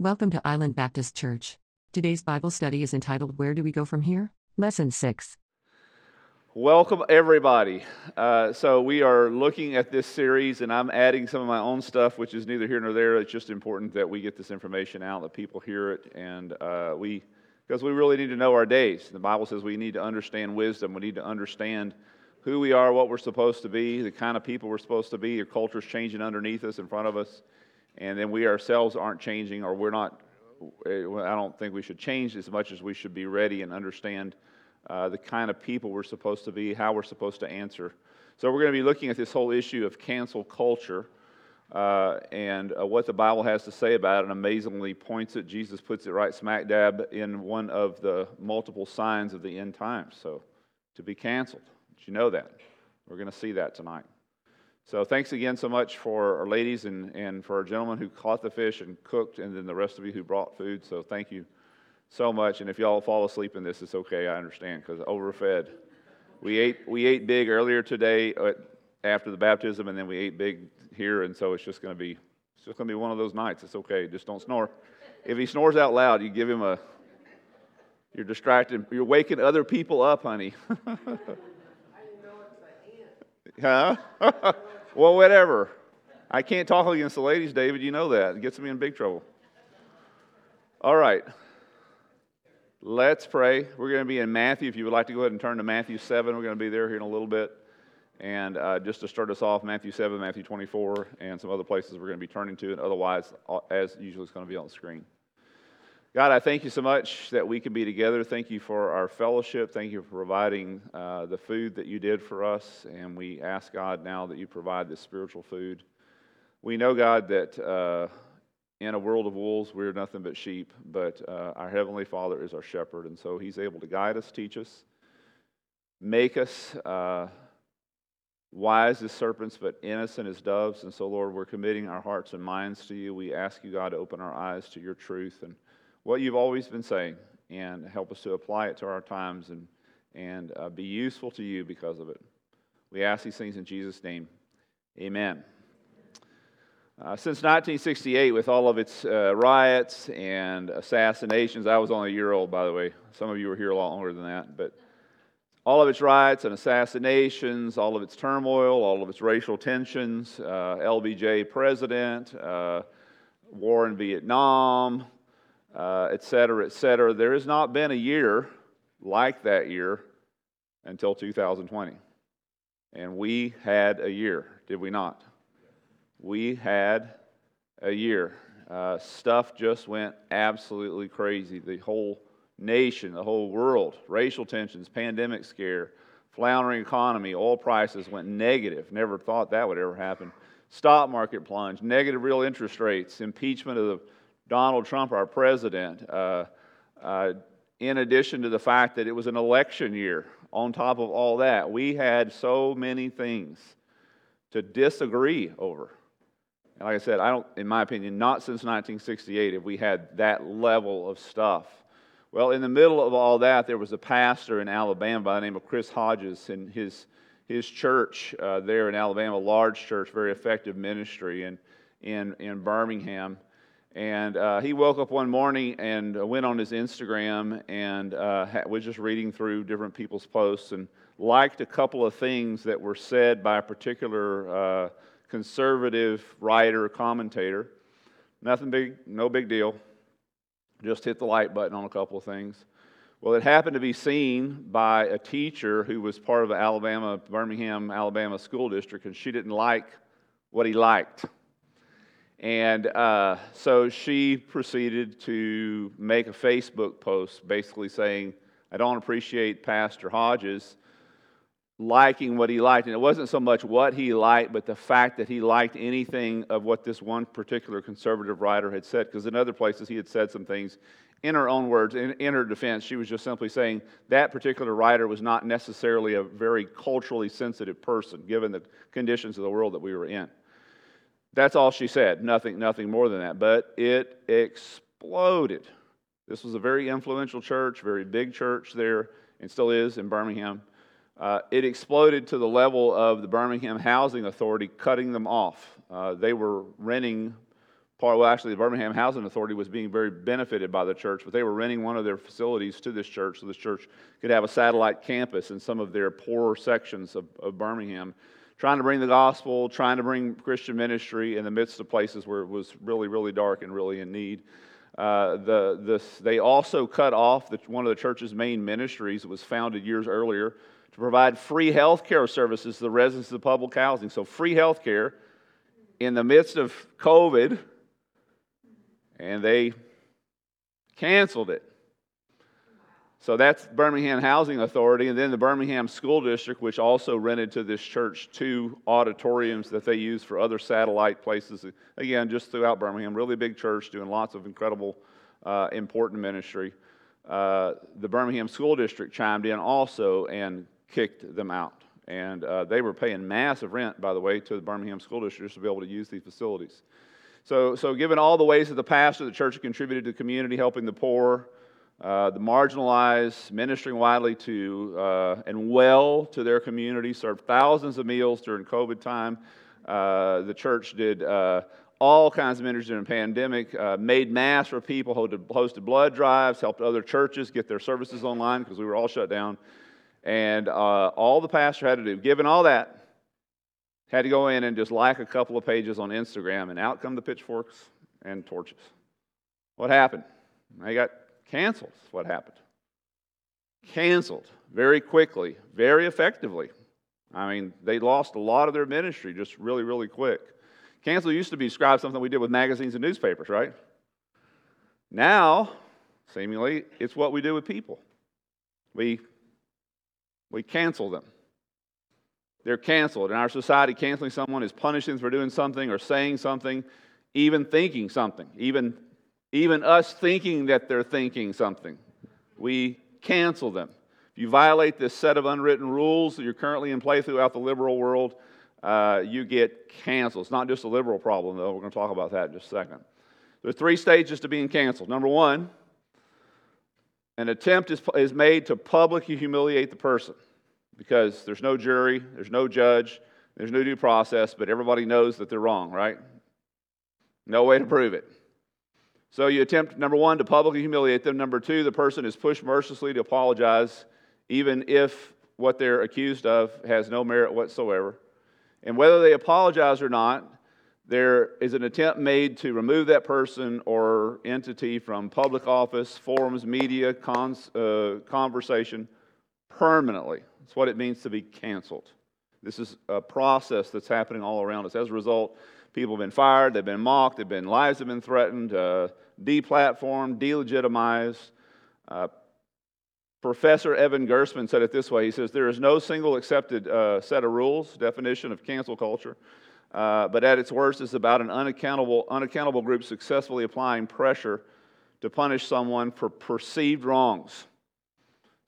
Welcome to Island Baptist Church. Today's Bible study is entitled Where Do We Go From Here? Lesson 6. Welcome, everybody. Uh, so, we are looking at this series, and I'm adding some of my own stuff, which is neither here nor there. It's just important that we get this information out, that people hear it, and uh, we, because we really need to know our days. The Bible says we need to understand wisdom, we need to understand who we are, what we're supposed to be, the kind of people we're supposed to be. Your culture's changing underneath us, in front of us and then we ourselves aren't changing or we're not i don't think we should change as much as we should be ready and understand uh, the kind of people we're supposed to be how we're supposed to answer. So we're going to be looking at this whole issue of cancel culture uh, and uh, what the bible has to say about it and amazingly points it. Jesus puts it right smack dab in one of the multiple signs of the end times. So to be canceled. Did you know that? We're going to see that tonight so thanks again so much for our ladies and, and for our gentlemen who caught the fish and cooked, and then the rest of you who brought food. So thank you so much. And if y'all fall asleep in this, it's okay. I understand because overfed. We ate we ate big earlier today uh, after the baptism, and then we ate big here, and so it's just going to be it's just going to be one of those nights. It's okay. Just don't snore. If he snores out loud, you give him a. You're distracted. You're waking other people up, honey. I didn't know it was a hand. Huh? Well, whatever. I can't talk against the ladies, David. You know that. It gets me in big trouble. All right. Let's pray. We're going to be in Matthew. If you would like to go ahead and turn to Matthew 7, we're going to be there here in a little bit. And uh, just to start us off, Matthew 7, Matthew 24, and some other places we're going to be turning to. And otherwise, uh, as usual, it's going to be on the screen. God, I thank you so much that we can be together. Thank you for our fellowship. Thank you for providing uh, the food that you did for us. And we ask, God, now that you provide this spiritual food. We know, God, that uh, in a world of wolves, we're nothing but sheep, but uh, our Heavenly Father is our shepherd. And so He's able to guide us, teach us, make us uh, wise as serpents, but innocent as doves. And so, Lord, we're committing our hearts and minds to you. We ask you, God, to open our eyes to your truth and what you've always been saying and help us to apply it to our times and, and uh, be useful to you because of it. We ask these things in Jesus' name. Amen. Uh, since 1968, with all of its uh, riots and assassinations, I was only a year old, by the way. Some of you were here a lot longer than that, but all of its riots and assassinations, all of its turmoil, all of its racial tensions, uh, LBJ president, uh, war in Vietnam, uh, et cetera, et cetera. There has not been a year like that year until 2020. And we had a year, did we not? We had a year. Uh, stuff just went absolutely crazy. The whole nation, the whole world, racial tensions, pandemic scare, floundering economy, oil prices went negative. Never thought that would ever happen. Stock market plunge, negative real interest rates, impeachment of the Donald Trump, our president, uh, uh, in addition to the fact that it was an election year, on top of all that, we had so many things to disagree over. And like I said, I don't, in my opinion, not since 1968 have we had that level of stuff. Well, in the middle of all that, there was a pastor in Alabama by the name of Chris Hodges, and his his church uh, there in Alabama, large church, very effective ministry in in in Birmingham. And uh, he woke up one morning and went on his Instagram and uh, was just reading through different people's posts and liked a couple of things that were said by a particular uh, conservative writer or commentator. Nothing big, no big deal. Just hit the like button on a couple of things. Well, it happened to be seen by a teacher who was part of the Alabama, Birmingham, Alabama school district, and she didn't like what he liked. And uh, so she proceeded to make a Facebook post basically saying, I don't appreciate Pastor Hodges liking what he liked. And it wasn't so much what he liked, but the fact that he liked anything of what this one particular conservative writer had said. Because in other places he had said some things in her own words, in, in her defense, she was just simply saying that particular writer was not necessarily a very culturally sensitive person, given the conditions of the world that we were in. That's all she said, nothing, nothing more than that. But it exploded. This was a very influential church, very big church there, and still is in Birmingham. Uh, it exploded to the level of the Birmingham Housing Authority cutting them off. Uh, they were renting part, well, actually, the Birmingham Housing Authority was being very benefited by the church, but they were renting one of their facilities to this church so this church could have a satellite campus in some of their poorer sections of, of Birmingham, trying to bring the gospel, trying to bring Christian ministry in the midst of places where it was really, really dark and really in need. Uh, the, the, they also cut off the, one of the church's main ministries that was founded years earlier to provide free health care services to the residents of public housing. So, free health care in the midst of COVID, and they canceled it. So that's Birmingham Housing Authority, and then the Birmingham School District, which also rented to this church two auditoriums that they use for other satellite places. Again, just throughout Birmingham, really big church doing lots of incredible, uh, important ministry. Uh, the Birmingham School District chimed in also and kicked them out. And uh, they were paying massive rent, by the way, to the Birmingham School District to be able to use these facilities. So, so given all the ways that the pastor, the church contributed to the community, helping the poor, uh, the marginalized, ministering widely to uh, and well to their community, served thousands of meals during COVID time. Uh, the church did uh, all kinds of ministry during the pandemic, uh, made mass for people, hosted, hosted, blood drives, helped other churches get their services online because we were all shut down. And uh, all the pastor had to do, given all that, had to go in and just like a couple of pages on Instagram, and out come the pitchforks and torches. What happened? They got canceled. What happened? Canceled very quickly, very effectively. I mean, they lost a lot of their ministry just really, really quick. Cancel used to be described something we did with magazines and newspapers, right? Now, seemingly, it's what we do with people. We, we cancel them. They're canceled. In our society, canceling someone is punishing them for doing something or saying something, even thinking something, even even us thinking that they're thinking something, we cancel them. If you violate this set of unwritten rules that you're currently in play throughout the liberal world, uh, you get canceled. It's not just a liberal problem, though. We're going to talk about that in just a second. There are three stages to being canceled. Number one, an attempt is, is made to publicly humiliate the person because there's no jury, there's no judge, there's no due process, but everybody knows that they're wrong, right? No way to prove it. So you attempt, number one, to publicly humiliate them. Number two, the person is pushed mercilessly to apologize, even if what they're accused of has no merit whatsoever. And whether they apologize or not, there is an attempt made to remove that person or entity from public office, forums, media, cons, uh, conversation permanently. That's what it means to be canceled. This is a process that's happening all around us. As a result, People have been fired, they've been mocked, they've been, lives have been threatened, uh, deplatformed, delegitimized. Uh, Professor Evan Gerstmann said it this way He says, There is no single accepted uh, set of rules, definition of cancel culture, uh, but at its worst, it's about an unaccountable, unaccountable group successfully applying pressure to punish someone for perceived wrongs.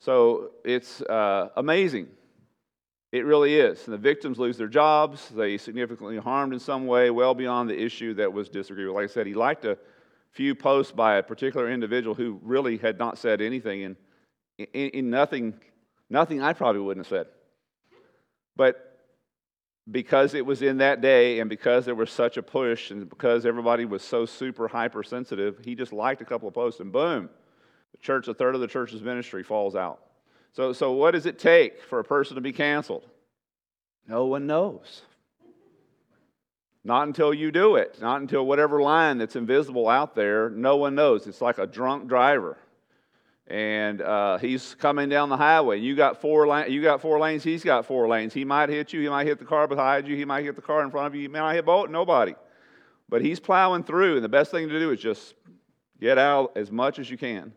So it's uh, amazing it really is. And the victims lose their jobs. They significantly harmed in some way, well beyond the issue that was disagreed with. Like I said, he liked a few posts by a particular individual who really had not said anything and in, in nothing, nothing I probably wouldn't have said. But because it was in that day and because there was such a push and because everybody was so super hypersensitive, he just liked a couple of posts and boom, the church, a third of the church's ministry falls out. So, so what does it take for a person to be canceled? No one knows. Not until you do it, not until whatever line that's invisible out there, no one knows. It's like a drunk driver. And uh, he's coming down the highway. You got four lanes. You got four lanes. He's got four lanes. He might hit you. He might hit the car behind you. He might hit the car in front of you. He might hit both. Nobody. But he's plowing through, and the best thing to do is just get out as much as you can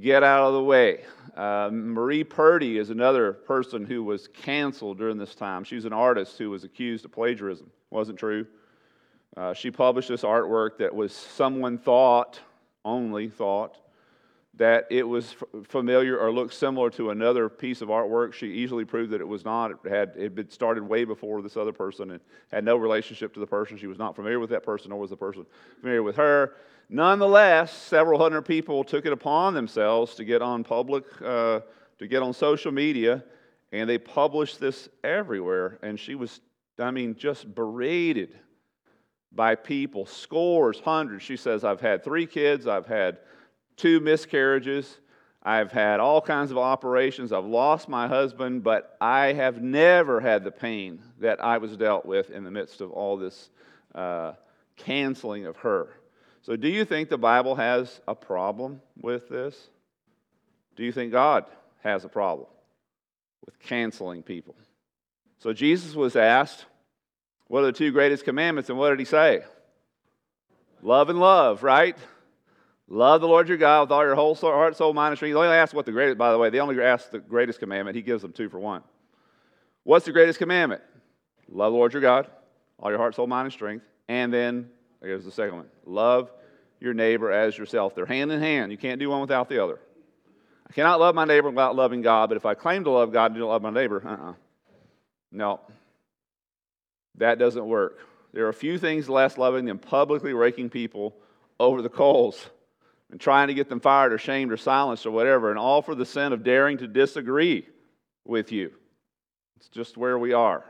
get out of the way. Uh, Marie Purdy is another person who was canceled during this time. She's an artist who was accused of plagiarism. Wasn't true. Uh, she published this artwork that was someone thought, only thought, that it was f- familiar or looked similar to another piece of artwork. She easily proved that it was not. It had it been started way before this other person and had no relationship to the person. She was not familiar with that person, nor was the person familiar with her. Nonetheless, several hundred people took it upon themselves to get on public, uh, to get on social media, and they published this everywhere. And she was, I mean, just berated by people, scores, hundreds. She says, I've had three kids, I've had two miscarriages, I've had all kinds of operations, I've lost my husband, but I have never had the pain that I was dealt with in the midst of all this uh, canceling of her. So, do you think the Bible has a problem with this? Do you think God has a problem with canceling people? So, Jesus was asked, What are the two greatest commandments? And what did he say? Love and love, right? Love the Lord your God with all your whole soul, heart, soul, mind, and strength. They only ask what the greatest, by the way, they only ask the greatest commandment. He gives them two for one. What's the greatest commandment? Love the Lord your God, all your heart, soul, mind, and strength. And then, here's the second one love your neighbor as yourself. They're hand in hand. You can't do one without the other. I cannot love my neighbor without loving God, but if I claim to love God and don't love my neighbor, uh uh-uh. uh No. That doesn't work. There are a few things less loving than publicly raking people over the coals and trying to get them fired or shamed or silenced or whatever, and all for the sin of daring to disagree with you. It's just where we are.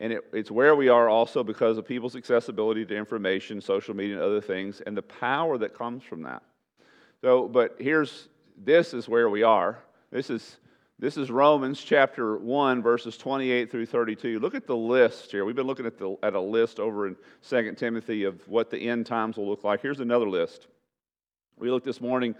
And it, it's where we are also because of people's accessibility to information, social media, and other things, and the power that comes from that. So, but here's this is where we are. This is this is Romans chapter 1, verses 28 through 32. Look at the list here. We've been looking at, the, at a list over in 2 Timothy of what the end times will look like. Here's another list. We looked this morning,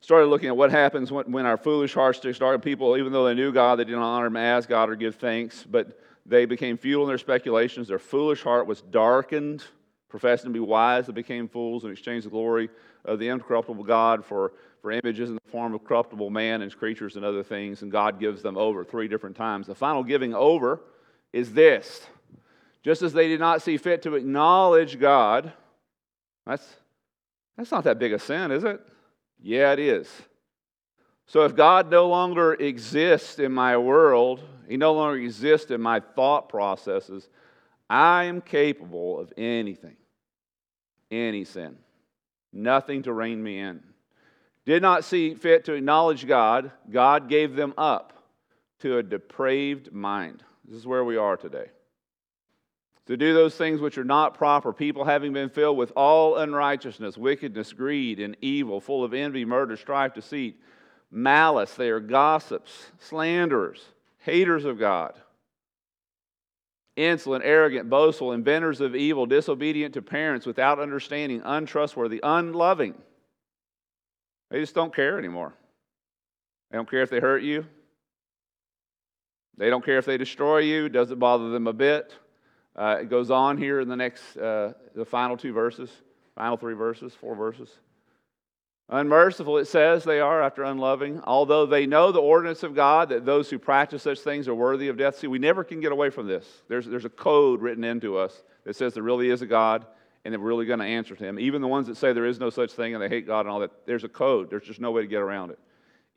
started looking at what happens when, when our foolish hearts start. People, even though they knew God, they didn't honor Him as God or give thanks. But they became futile in their speculations. Their foolish heart was darkened. Professing to be wise, they became fools and exchanged the glory of the incorruptible God for, for images in the form of corruptible man and creatures and other things. And God gives them over three different times. The final giving over is this just as they did not see fit to acknowledge God, that's, that's not that big a sin, is it? Yeah, it is. So if God no longer exists in my world, He no longer exists in my thought processes, I am capable of anything, any sin, nothing to rein me in. Did not see fit to acknowledge God, God gave them up to a depraved mind. This is where we are today. To do those things which are not proper, people having been filled with all unrighteousness, wickedness, greed, and evil, full of envy, murder, strife, deceit malice. They are gossips, slanderers, haters of God, insolent, arrogant, boastful, inventors of evil, disobedient to parents, without understanding, untrustworthy, unloving. They just don't care anymore. They don't care if they hurt you. They don't care if they destroy you. It doesn't bother them a bit. Uh, it goes on here in the next, uh, the final two verses, final three verses, four verses. Unmerciful, it says they are after unloving, although they know the ordinance of God that those who practice such things are worthy of death. See, we never can get away from this. There's, there's a code written into us that says there really is a God and that we're really going to answer to Him. Even the ones that say there is no such thing and they hate God and all that, there's a code. There's just no way to get around it.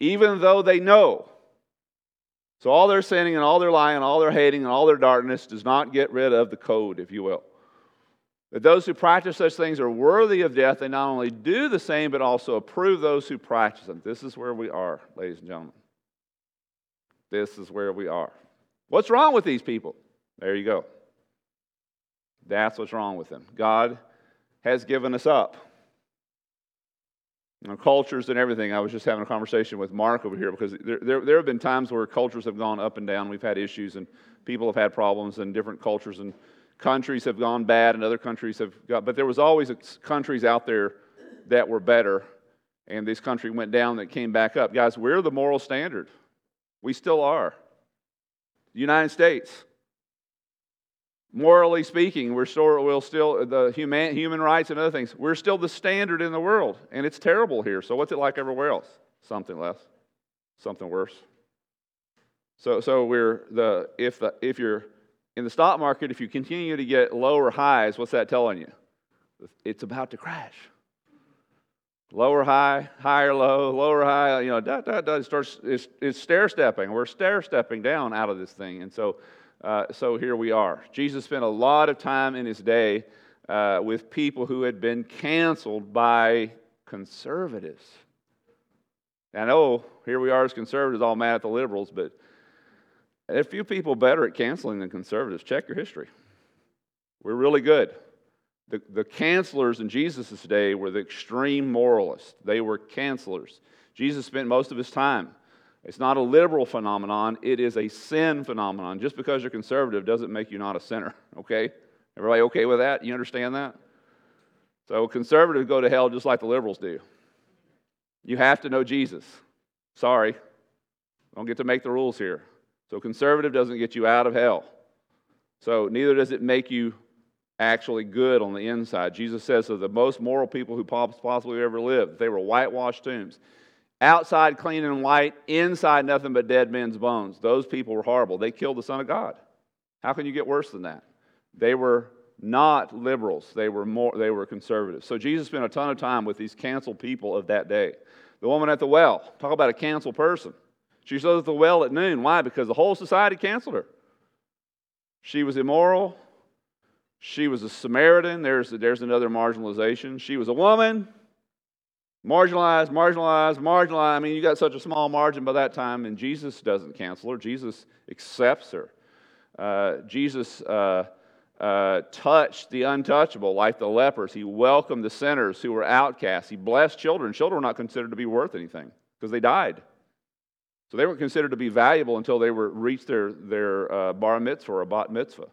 Even though they know. So all their sinning and all their lying and all their hating and all their darkness does not get rid of the code, if you will. That those who practice such things are worthy of death. They not only do the same, but also approve those who practice them. This is where we are, ladies and gentlemen. This is where we are. What's wrong with these people? There you go. That's what's wrong with them. God has given us up. You know, cultures and everything. I was just having a conversation with Mark over here because there, there, there have been times where cultures have gone up and down. We've had issues and people have had problems in different cultures and countries have gone bad and other countries have got, but there was always countries out there that were better, and this country went down that came back up. Guys, we're the moral standard. We still are. The United States. Morally speaking, we're still, we'll still the human, human rights and other things. We're still the standard in the world, and it's terrible here. So, what's it like everywhere else? Something less, something worse. So, so we're the if the if you're in the stock market, if you continue to get lower highs, what's that telling you? It's about to crash. Lower high, higher low, lower high, you know, da, da, da, it starts, it's, it's stair stepping. We're stair stepping down out of this thing. And so, uh, so here we are. Jesus spent a lot of time in his day uh, with people who had been canceled by conservatives. I know here we are as conservatives, all mad at the liberals, but a few people better at canceling than conservatives. Check your history. We're really good. The, the cancelers in Jesus' day were the extreme moralists. They were cancelers. Jesus spent most of his time. It's not a liberal phenomenon, it is a sin phenomenon. Just because you're conservative doesn't make you not a sinner, okay? Everybody okay with that? You understand that? So conservatives go to hell just like the liberals do. You have to know Jesus. Sorry. Don't get to make the rules here. So conservative doesn't get you out of hell. So neither does it make you actually good on the inside. Jesus says of the most moral people who possibly ever lived, they were whitewashed tombs. Outside clean and white, inside nothing but dead men's bones. Those people were horrible. They killed the Son of God. How can you get worse than that? They were not liberals. They were more they were conservatives. So Jesus spent a ton of time with these canceled people of that day. The woman at the well, talk about a canceled person. She stood at the well at noon. Why? Because the whole society canceled her. She was immoral. She was a Samaritan. There's, there's another marginalization. She was a woman. Marginalized, marginalized, marginalized. I mean, you got such a small margin by that time, and Jesus doesn't cancel her. Jesus accepts her. Uh, Jesus uh, uh, touched the untouchable, like the lepers. He welcomed the sinners who were outcasts. He blessed children. Children were not considered to be worth anything because they died. So they weren't considered to be valuable until they were reached their, their uh, bar mitzvah or a bat mitzvah,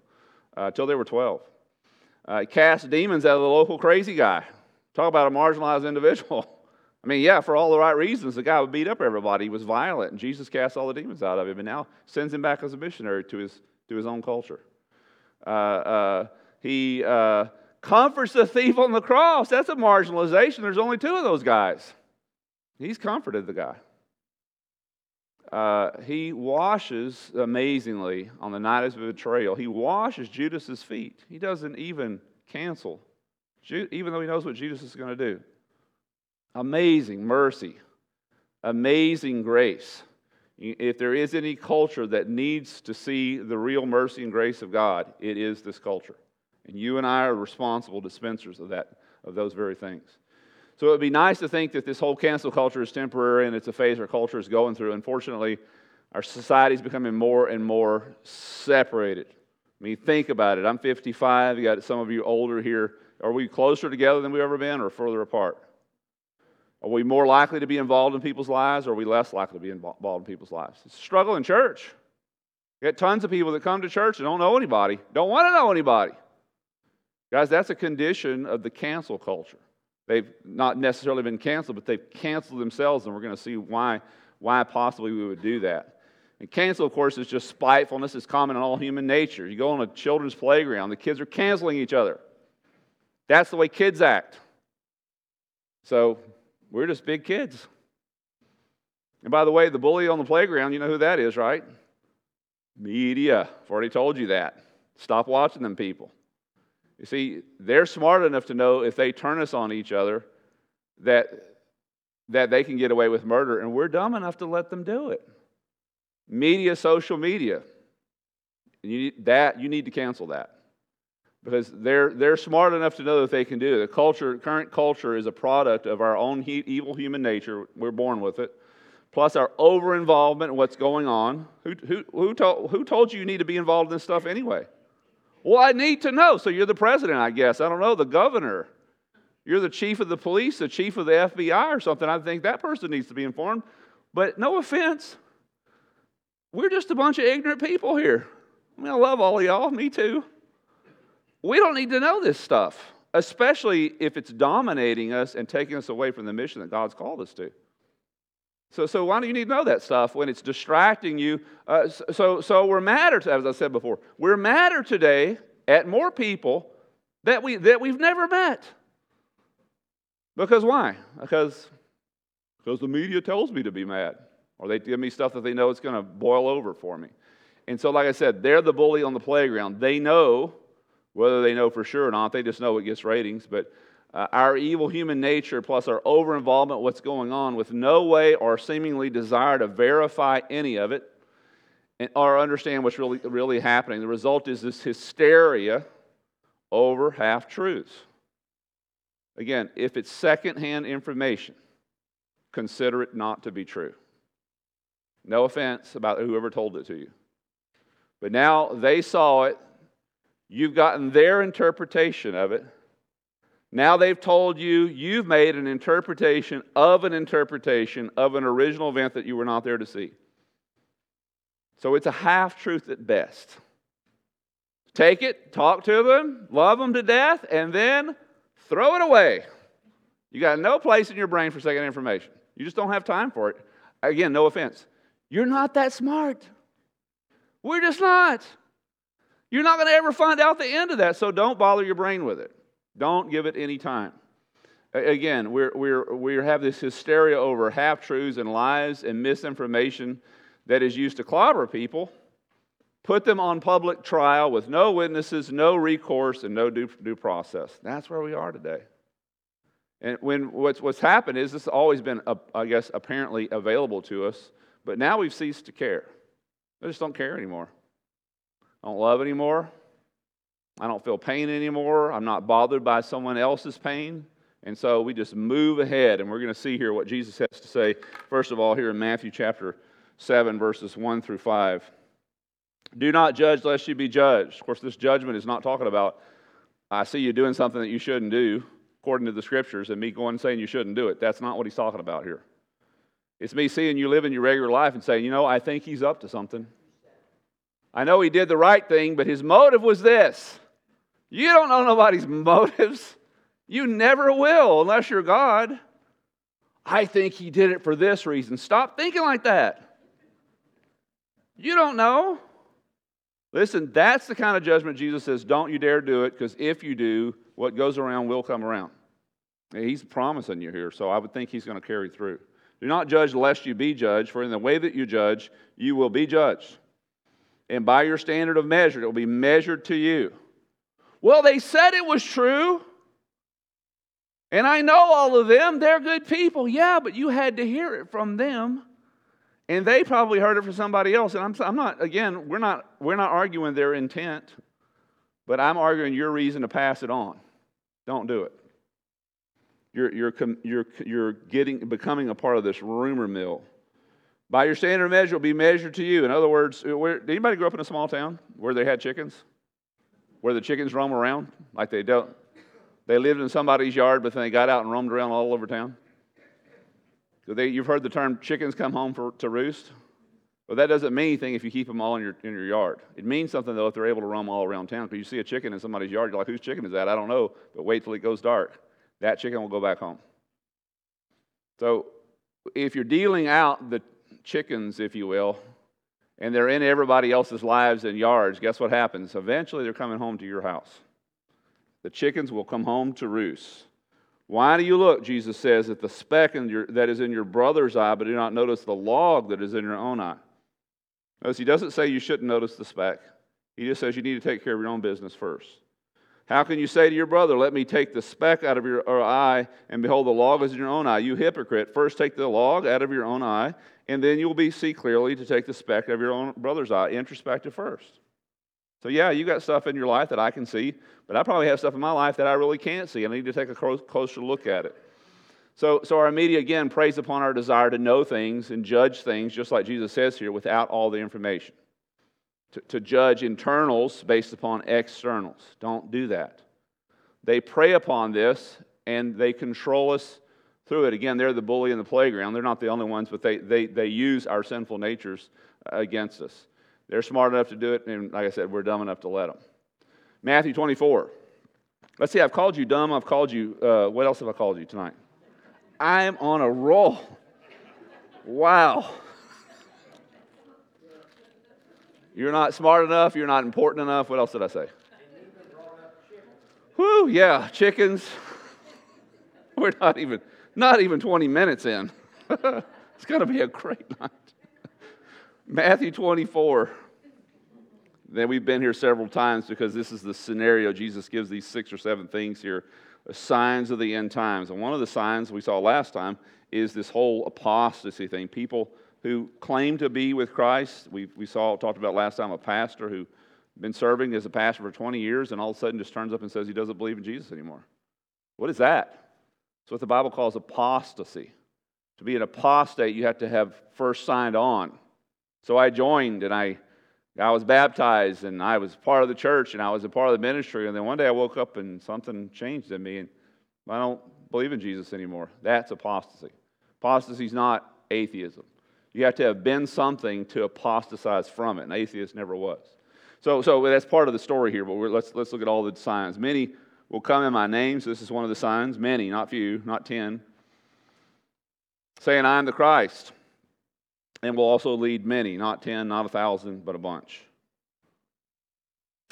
uh, until they were 12. Uh, cast demons out of the local crazy guy. Talk about a marginalized individual. I mean, yeah, for all the right reasons, the guy would beat up everybody. He was violent, and Jesus cast all the demons out of him, and now sends him back as a missionary to his, to his own culture. Uh, uh, he uh, comforts the thief on the cross. That's a marginalization. There's only two of those guys. He's comforted the guy. Uh, he washes amazingly on the night of betrayal. He washes Judas's feet. He doesn't even cancel, even though he knows what Judas is going to do. Amazing mercy, amazing grace. If there is any culture that needs to see the real mercy and grace of God, it is this culture. And you and I are responsible dispensers of that, of those very things. So it would be nice to think that this whole cancel culture is temporary and it's a phase our culture is going through. Unfortunately, our society is becoming more and more separated. I mean, think about it. I'm 55. You got some of you older here. Are we closer together than we've ever been or further apart? Are we more likely to be involved in people's lives or are we less likely to be involved in people's lives? It's a struggle in church. You got tons of people that come to church and don't know anybody, don't want to know anybody. Guys, that's a condition of the cancel culture. They've not necessarily been canceled, but they've canceled themselves, and we're going to see why, why possibly we would do that. And cancel, of course, is just spitefulness. It's common in all human nature. You go on a children's playground, the kids are canceling each other. That's the way kids act. So we're just big kids. And by the way, the bully on the playground, you know who that is, right? Media. I've already told you that. Stop watching them people. You see, they're smart enough to know if they turn us on each other that, that they can get away with murder, and we're dumb enough to let them do it. Media, social media. You, that, you need to cancel that because they're, they're smart enough to know that they can do it. The culture, current culture is a product of our own he, evil human nature. We're born with it. Plus our over involvement in what's going on. Who, who, who, told, who told you you need to be involved in this stuff anyway? Well, I need to know. So you're the president, I guess. I don't know, the governor. You're the chief of the police, the chief of the FBI or something. I think that person needs to be informed. But no offense, we're just a bunch of ignorant people here. I mean, I love all of y'all, me too. We don't need to know this stuff, especially if it's dominating us and taking us away from the mission that God's called us to. So, so why do you need to know that stuff when it's distracting you? Uh, so, so we're madder, as I said before, we're madder today at more people that, we, that we've never met. Because why? Because, because the media tells me to be mad. Or they give me stuff that they know it's going to boil over for me. And so, like I said, they're the bully on the playground. They know whether they know for sure or not, they just know it gets ratings. But uh, our evil human nature plus our over involvement what's going on with no way or seemingly desire to verify any of it and, or understand what's really, really happening. The result is this hysteria over half truths. Again, if it's secondhand information, consider it not to be true. No offense about whoever told it to you. But now they saw it, You've gotten their interpretation of it, Now they've told you, you've made an interpretation of an interpretation of an original event that you were not there to see. So it's a half truth at best. Take it, talk to them, love them to death, and then throw it away. You got no place in your brain for second information. You just don't have time for it. Again, no offense. You're not that smart. We're just not. You're not going to ever find out the end of that, so don't bother your brain with it. Don't give it any time. Again, we're, we're, we have this hysteria over half truths and lies and misinformation that is used to clobber people, put them on public trial with no witnesses, no recourse, and no due, due process. That's where we are today. And when what's, what's happened is this has always been, uh, I guess, apparently available to us, but now we've ceased to care. I just don't care anymore. I don't love anymore. I don't feel pain anymore. I'm not bothered by someone else's pain. And so we just move ahead, and we're going to see here what Jesus has to say, first of all, here in Matthew chapter 7, verses 1 through 5. Do not judge lest you be judged. Of course, this judgment is not talking about, I see you doing something that you shouldn't do, according to the scriptures, and me going and saying you shouldn't do it. That's not what he's talking about here. It's me seeing you live in your regular life and saying, you know, I think he's up to something. I know he did the right thing, but his motive was this. You don't know nobody's motives. You never will unless you're God. I think he did it for this reason. Stop thinking like that. You don't know. Listen, that's the kind of judgment Jesus says, don't you dare do it, because if you do, what goes around will come around. He's promising you here, so I would think he's going to carry through. Do not judge lest you be judged, for in the way that you judge, you will be judged. And by your standard of measure, it will be measured to you. Well, they said it was true. And I know all of them. They're good people. Yeah, but you had to hear it from them. And they probably heard it from somebody else. And I'm, I'm not, again, we're not, we're not arguing their intent, but I'm arguing your reason to pass it on. Don't do it. You're, you're, you're, you're getting, becoming a part of this rumor mill. By your standard measure, will be measured to you. In other words, where, did anybody grow up in a small town where they had chickens? Where the chickens roam around like they don't. They lived in somebody's yard, but then they got out and roamed around all over town. They, you've heard the term chickens come home for, to roost. Well, that doesn't mean anything if you keep them all in your, in your yard. It means something, though, if they're able to roam all around town. Because you see a chicken in somebody's yard, you're like, whose chicken is that? I don't know. But wait till it goes dark. That chicken will go back home. So if you're dealing out the chickens, if you will, and they're in everybody else's lives and yards, guess what happens? Eventually, they're coming home to your house. The chickens will come home to roost. Why do you look, Jesus says, at the speck your, that is in your brother's eye, but do not notice the log that is in your own eye? Notice he doesn't say you shouldn't notice the speck. He just says you need to take care of your own business first. How can you say to your brother, Let me take the speck out of your uh, eye, and behold, the log is in your own eye? You hypocrite. First take the log out of your own eye, and then you'll be see clearly to take the speck of your own brother's eye. Introspective first. So, yeah, you got stuff in your life that I can see, but I probably have stuff in my life that I really can't see. and I need to take a closer look at it. So, so our media, again, preys upon our desire to know things and judge things, just like Jesus says here, without all the information to, to judge internals based upon externals. Don't do that. They prey upon this and they control us through it. Again, they're the bully in the playground. They're not the only ones, but they, they, they use our sinful natures against us. They're smart enough to do it, and like I said, we're dumb enough to let them. Matthew 24. Let's see, I've called you dumb. I've called you, uh, what else have I called you tonight? I'm on a roll. Wow. You're not smart enough. You're not important enough. What else did I say? Whew, yeah, chickens. We're not even not even 20 minutes in. it's going to be a great night. Matthew 24. Then we've been here several times because this is the scenario. Jesus gives these six or seven things here, signs of the end times. And one of the signs we saw last time is this whole apostasy thing. People who claim to be with Christ. We, we saw, talked about last time, a pastor who been serving as a pastor for 20 years and all of a sudden just turns up and says he doesn't believe in Jesus anymore. What is that? It's what the Bible calls apostasy. To be an apostate, you have to have first signed on. So I joined and I, I was baptized and I was part of the church and I was a part of the ministry. And then one day I woke up and something changed in me and I don't believe in Jesus anymore. That's apostasy. Apostasy is not atheism. You have to have been something to apostatize from it, and atheist never was. So, so that's part of the story here, but let's, let's look at all the signs. Many will come in my name, so this is one of the signs. Many, not few, not ten. Saying, I am the Christ, and will also lead many, not ten, not a thousand, but a bunch.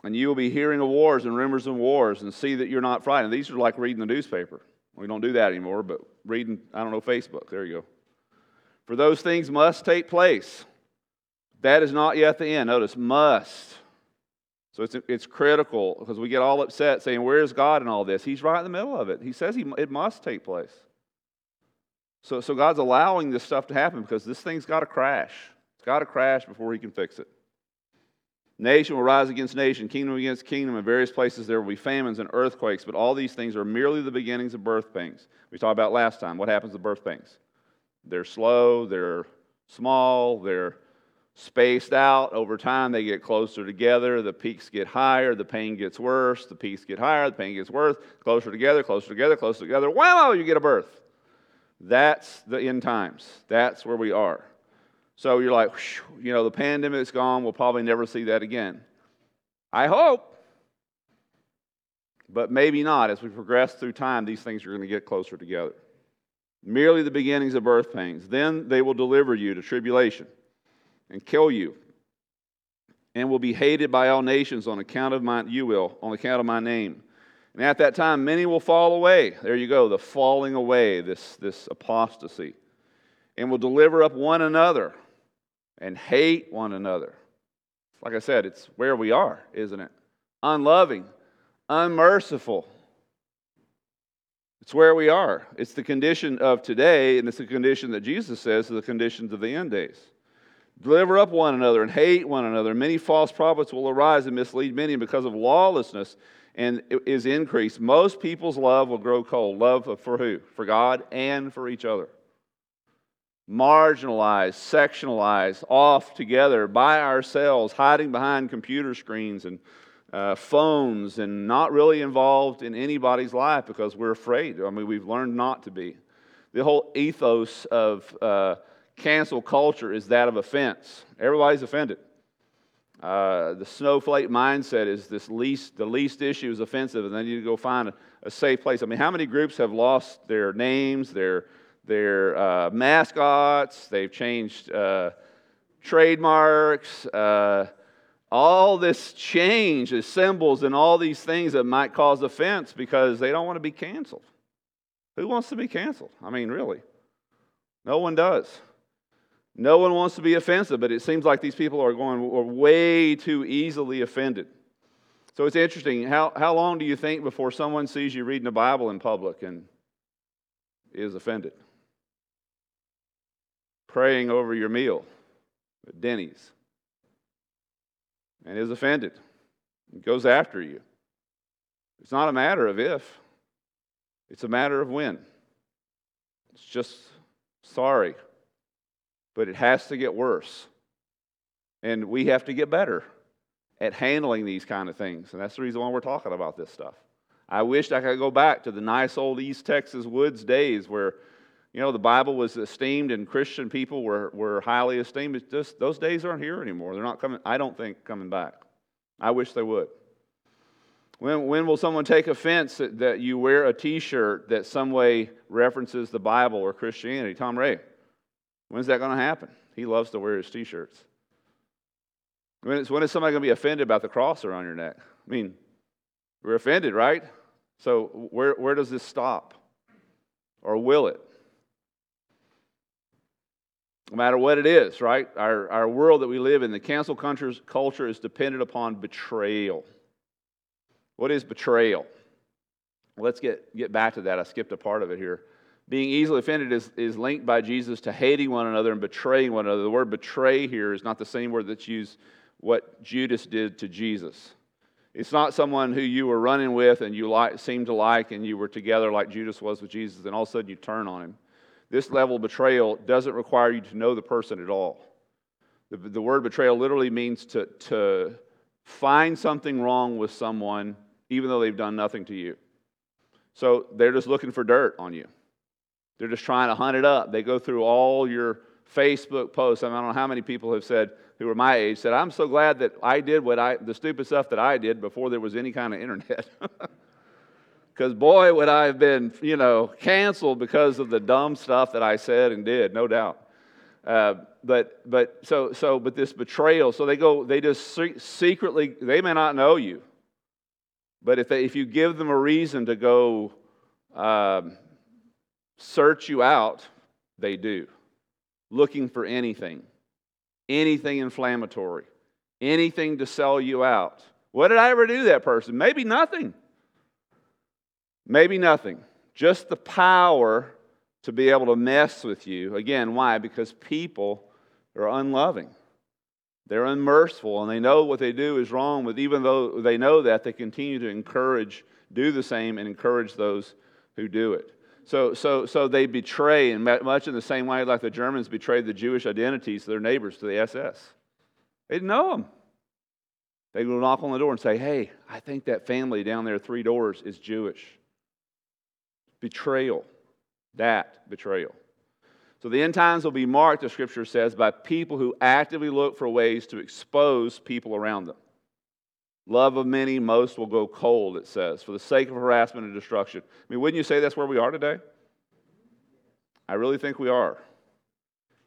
And you will be hearing of wars and rumors of wars and see that you're not frightened. These are like reading the newspaper. We don't do that anymore, but reading, I don't know, Facebook. There you go. For those things must take place. That is not yet the end. Notice, must. So it's, it's critical because we get all upset saying, Where's God in all this? He's right in the middle of it. He says he, it must take place. So, so God's allowing this stuff to happen because this thing's got to crash. It's got to crash before he can fix it. Nation will rise against nation, kingdom against kingdom. In various places there will be famines and earthquakes, but all these things are merely the beginnings of birth pains. We talked about last time. What happens to birth pains? They're slow, they're small, they're spaced out. Over time, they get closer together. The peaks get higher, the pain gets worse. The peaks get higher, the pain gets worse. Closer together, closer together, closer together. Wow, you get a birth. That's the end times. That's where we are. So you're like, you know, the pandemic's gone. We'll probably never see that again. I hope. But maybe not. As we progress through time, these things are going to get closer together. Merely the beginnings of birth pains. Then they will deliver you to tribulation and kill you, and will be hated by all nations on account of my you will, on account of my name. And at that time many will fall away. There you go, the falling away, this, this apostasy. And will deliver up one another and hate one another. Like I said, it's where we are, isn't it? Unloving, unmerciful. It's where we are. It's the condition of today, and it's the condition that Jesus says is the conditions of the end days. Deliver up one another and hate one another. Many false prophets will arise and mislead many because of lawlessness and is increased. Most people's love will grow cold. Love for who? For God and for each other. Marginalized, sectionalized, off together by ourselves, hiding behind computer screens and uh, phones, and not really involved in anybody's life because we're afraid. I mean, we've learned not to be. The whole ethos of uh, cancel culture is that of offense. Everybody's offended. Uh, the snowflake mindset is this least the least issue is offensive, and then you go find a, a, safe place. I mean, how many groups have lost their names, their their uh, mascots? They've changed uh, trademarks. Uh, all this change is symbols and all these things that might cause offense because they don't want to be canceled. Who wants to be canceled? I mean, really, no one does. No one wants to be offensive, but it seems like these people are going are way too easily offended. So it's interesting. How, how long do you think before someone sees you reading the Bible in public and is offended? Praying over your meal at Denny's and is offended, goes after you. It's not a matter of if, it's a matter of when. It's just sorry but it has to get worse. And we have to get better at handling these kind of things. And that's the reason why we're talking about this stuff. I wished I could go back to the nice old East Texas woods days where, you know, the Bible was esteemed and Christian people were, were highly esteemed. It's just, those days aren't here anymore. They're not coming, I don't think, coming back. I wish they would. When, when will someone take offense that, that you wear a t shirt that some way references the Bible or Christianity? Tom Ray. When's that going to happen? He loves to wear his t shirts. When is, when is somebody going to be offended about the cross around your neck? I mean, we're offended, right? So, where, where does this stop? Or will it? No matter what it is, right? Our, our world that we live in, the cancel culture is dependent upon betrayal. What is betrayal? Let's get, get back to that. I skipped a part of it here. Being easily offended is, is linked by Jesus to hating one another and betraying one another. The word betray here is not the same word that's used what Judas did to Jesus. It's not someone who you were running with and you like, seemed to like and you were together like Judas was with Jesus, and all of a sudden you turn on him. This level of betrayal doesn't require you to know the person at all. The, the word betrayal literally means to, to find something wrong with someone even though they've done nothing to you. So they're just looking for dirt on you. They're just trying to hunt it up. They go through all your Facebook posts. I, mean, I don't know how many people have said, who are my age, said, I'm so glad that I did what I, the stupid stuff that I did before there was any kind of internet. Because boy, would I have been, you know, canceled because of the dumb stuff that I said and did, no doubt. Uh, but but so so but this betrayal. So they go. They just secretly. They may not know you, but if they, if you give them a reason to go um, search you out, they do, looking for anything, anything inflammatory, anything to sell you out. What did I ever do that person? Maybe nothing. Maybe nothing. Just the power to be able to mess with you. Again, why? Because people are unloving. They're unmerciful and they know what they do is wrong, but even though they know that, they continue to encourage, do the same, and encourage those who do it. So, so, so they betray, in much in the same way like the Germans betrayed the Jewish identities of their neighbors to the SS. They didn't know them. They go knock on the door and say, Hey, I think that family down there, three doors, is Jewish. Betrayal. That betrayal. So the end times will be marked, the scripture says, by people who actively look for ways to expose people around them. Love of many, most will go cold, it says, for the sake of harassment and destruction. I mean, wouldn't you say that's where we are today? I really think we are.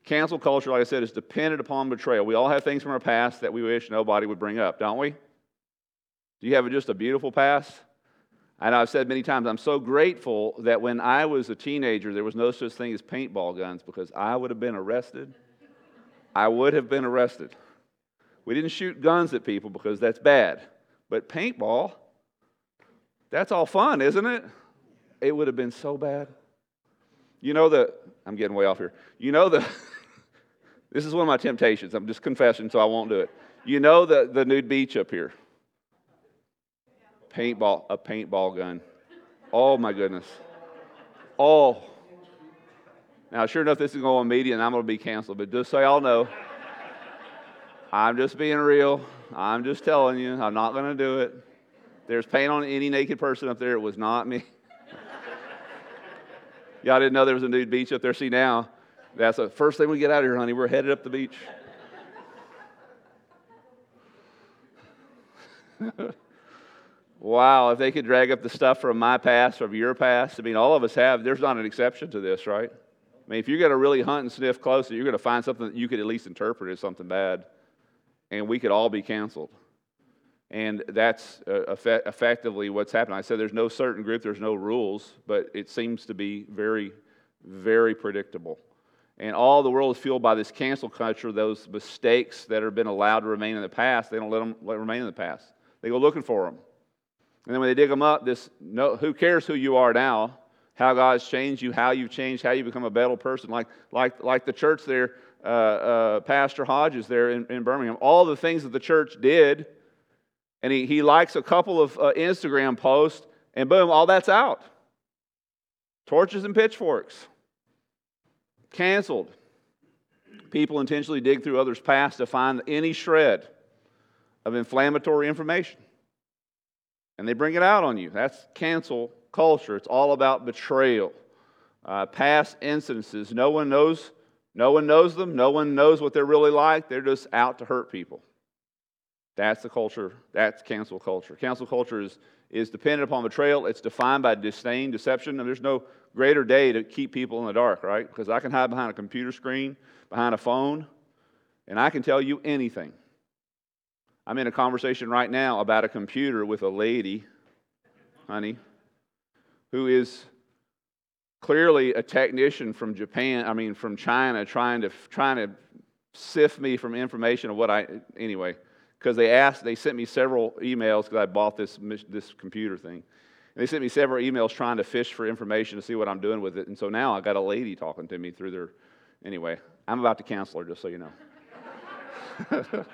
Cancel culture, like I said, is dependent upon betrayal. We all have things from our past that we wish nobody would bring up, don't we? Do you have just a beautiful past? And I've said many times, I'm so grateful that when I was a teenager, there was no such thing as paintball guns because I would have been arrested. I would have been arrested. We didn't shoot guns at people because that's bad. But paintball, that's all fun, isn't it? It would have been so bad. You know the, I'm getting way off here. You know the, this is one of my temptations. I'm just confessing, so I won't do it. You know the, the nude beach up here paintball, a paintball gun. Oh my goodness. Oh. Now, sure enough, this is going on media and I'm going to be canceled, but just so y'all know, I'm just being real. I'm just telling you, I'm not going to do it. There's paint on any naked person up there. It was not me. y'all didn't know there was a nude beach up there. See, now, that's the first thing we get out of here, honey. We're headed up the beach. Wow, if they could drag up the stuff from my past, from your past, I mean, all of us have. There's not an exception to this, right? I mean, if you're going to really hunt and sniff closely, you're going to find something that you could at least interpret as something bad, and we could all be canceled. And that's uh, effect- effectively what's happened. I said there's no certain group, there's no rules, but it seems to be very, very predictable. And all the world is fueled by this cancel culture, those mistakes that have been allowed to remain in the past, they don't let them let remain in the past. They go looking for them. And then when they dig them up, this no, who cares who you are now, how God's changed you, how you've changed, how you become a better person, like, like, like the church there, uh, uh, Pastor Hodges there in, in, Birmingham, all the things that the church did, and he, he likes a couple of uh, Instagram posts, and boom, all that's out. Torches and pitchforks. Canceled. People intentionally dig through others' past to find any shred of inflammatory information and they bring it out on you. That's cancel culture. It's all about betrayal. Uh, past incidences, no one knows. No one knows them. No one knows what they're really like. They're just out to hurt people. That's the culture. That's cancel culture. Cancel culture is, is dependent upon betrayal. It's defined by disdain, deception, and there's no greater day to keep people in the dark, right? Because I can hide behind a computer screen, behind a phone, and I can tell you anything. I'm in a conversation right now about a computer with a lady, honey, who is clearly a technician from Japan, I mean, from China, trying to, trying to sift me from information of what I, anyway, because they asked, they sent me several emails because I bought this, this computer thing. And they sent me several emails trying to fish for information to see what I'm doing with it. And so now I got a lady talking to me through their, anyway, I'm about to cancel her, just so you know.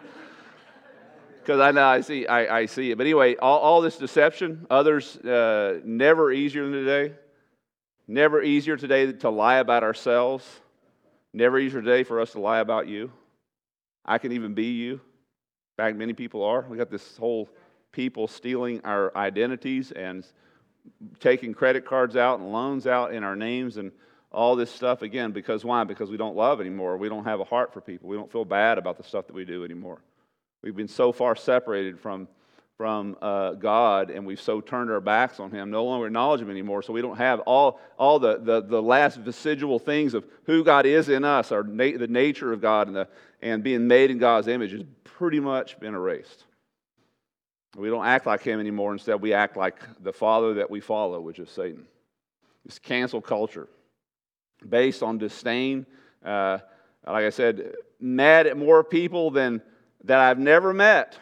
because I know I see I, I, see it. But anyway, all, all this deception, others uh, never easier than today. Never easier today to lie about ourselves. Never easier today for us to lie about you. I can even be you. In fact, many people are. We got this whole people stealing our identities and taking credit cards out and loans out in our names and all this stuff again because why? Because we don't love anymore. We don't have a heart for people. We don't feel bad about the stuff that we do anymore. We've been so far separated from from uh, God and we've so turned our backs on Him, no longer acknowledge Him anymore. So we don't have all, all the, the, the last vestigial things of who God is in us, our na- the nature of God and, the, and being made in God's image has pretty much been erased. We don't act like Him anymore. Instead, we act like the Father that we follow, which is Satan. It's cancel culture based on disdain. Uh, like I said, mad at more people than that I've never met.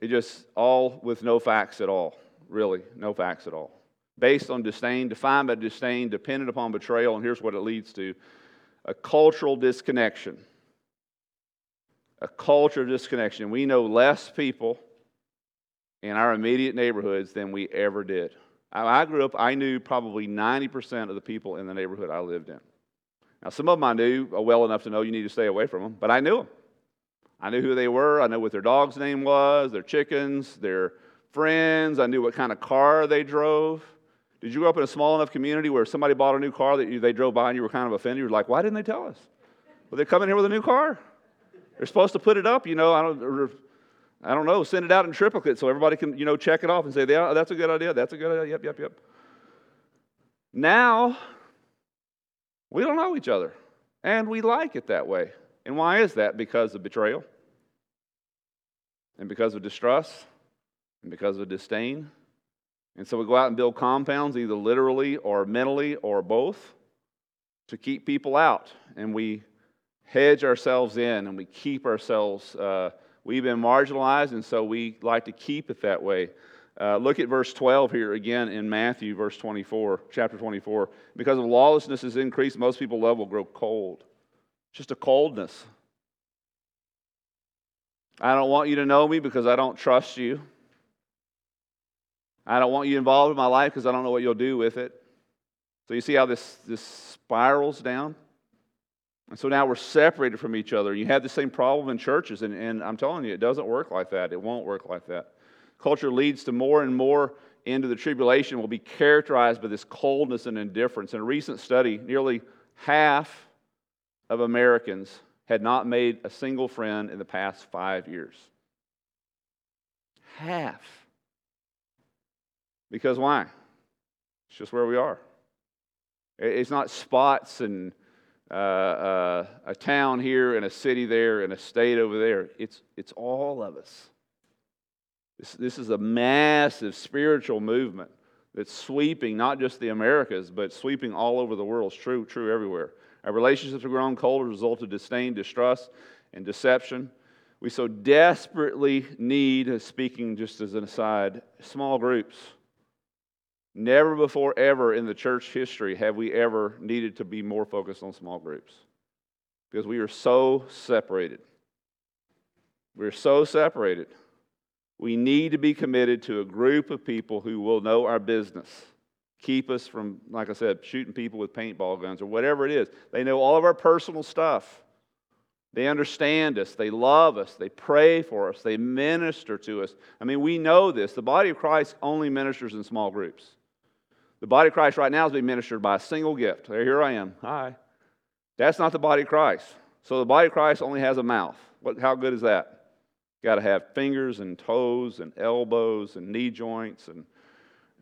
It just all with no facts at all, really, no facts at all. Based on disdain, defined by disdain, dependent upon betrayal, and here's what it leads to a cultural disconnection. A culture of disconnection. We know less people in our immediate neighborhoods than we ever did. I grew up, I knew probably 90% of the people in the neighborhood I lived in. Now, some of them I knew well enough to know you need to stay away from them, but I knew them. I knew who they were. I knew what their dog's name was, their chickens, their friends. I knew what kind of car they drove. Did you grow up in a small enough community where somebody bought a new car that you, they drove by and you were kind of offended? You were like, why didn't they tell us? Well, they're coming here with a new car. They're supposed to put it up, you know. I don't, I don't know, send it out in triplicate so everybody can, you know, check it off and say, yeah, that's a good idea. That's a good idea. Yep, yep, yep. Now, we don't know each other. And we like it that way. And why is that? Because of betrayal and because of distrust and because of disdain. And so we go out and build compounds, either literally or mentally or both, to keep people out. And we hedge ourselves in and we keep ourselves, uh, we've been marginalized, and so we like to keep it that way. Uh, look at verse 12 here again in Matthew, verse 24, chapter 24. Because of lawlessness is increased, most people love will grow cold. Just a coldness. I don't want you to know me because I don't trust you. I don't want you involved in my life because I don't know what you'll do with it. So you see how this, this spirals down? And so now we're separated from each other. You have the same problem in churches, and, and I'm telling you, it doesn't work like that. It won't work like that. Culture leads to more and more into the tribulation will be characterized by this coldness and indifference. In a recent study, nearly half of Americans had not made a single friend in the past five years. Half. Because why? It's just where we are. It's not spots and uh, uh, a town here and a city there and a state over there. It's, it's all of us. This, this is a massive spiritual movement that's sweeping not just the Americas, but sweeping all over the world. It's true, true everywhere. Our relationships have grown cold as a result of disdain, distrust, and deception. We so desperately need, uh, speaking just as an aside, small groups. Never before, ever in the church history have we ever needed to be more focused on small groups because we are so separated. We're so separated. We need to be committed to a group of people who will know our business keep us from, like I said, shooting people with paintball guns or whatever it is. They know all of our personal stuff. They understand us. They love us. They pray for us. They minister to us. I mean, we know this. The body of Christ only ministers in small groups. The body of Christ right now is being ministered by a single gift. There, here I am. Hi. That's not the body of Christ. So the body of Christ only has a mouth. What, how good is that? Got to have fingers and toes and elbows and knee joints and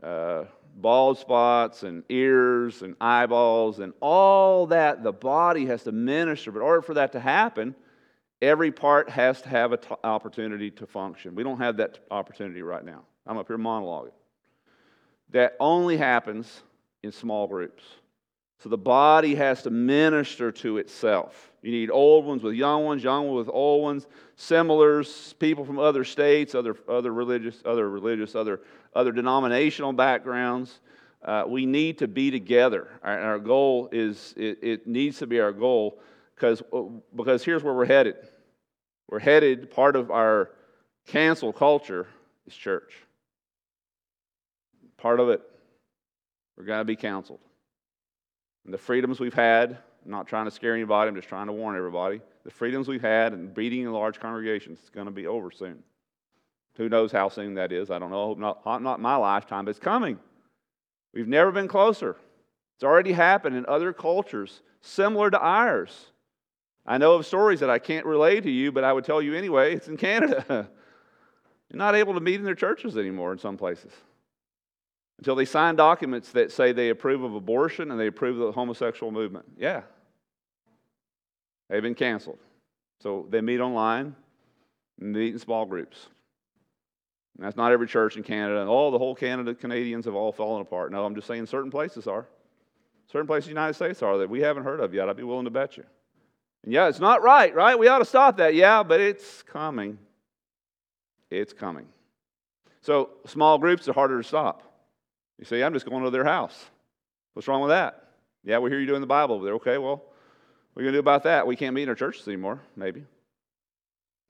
uh, bald spots and ears and eyeballs and all that the body has to minister. But in order for that to happen, every part has to have an t- opportunity to function. We don't have that opportunity right now. I'm up here monologuing. That only happens in small groups. So the body has to minister to itself. You need old ones with young ones, young ones with old ones, similars, people from other states, other, other religious, other religious, other, other denominational backgrounds. Uh, we need to be together. Our, our goal is, it, it, needs to be our goal because, because here's where we're headed. We're headed, part of our cancel culture is church. Part of it, we're going to be counseled. And the freedoms we've had, I'm not trying to scare anybody, I'm just trying to warn everybody. The freedoms we've had and beating in large congregations is going to be over soon. Who knows how soon that is? I don't know. Not, not my lifetime, but it's coming. We've never been closer. It's already happened in other cultures similar to ours. I know of stories that I can't relay to you, but I would tell you anyway. It's in Canada. You're not able to meet in their churches anymore in some places until they sign documents that say they approve of abortion and they approve of the homosexual movement. Yeah. They've been canceled. So they meet online and they meet in small groups. And that's not every church in Canada. All the whole Canada Canadians have all fallen apart. No, I'm just saying certain places are. Certain places in the United States are that we haven't heard of yet. I'd be willing to bet you. And yeah, it's not right, right? We ought to stop that. Yeah, but it's coming. It's coming. So small groups are harder to stop. You say, I'm just going to their house. What's wrong with that? Yeah, we hear you doing the Bible over there. Okay, well, what are you going to do about that? We can't meet in our churches anymore, maybe.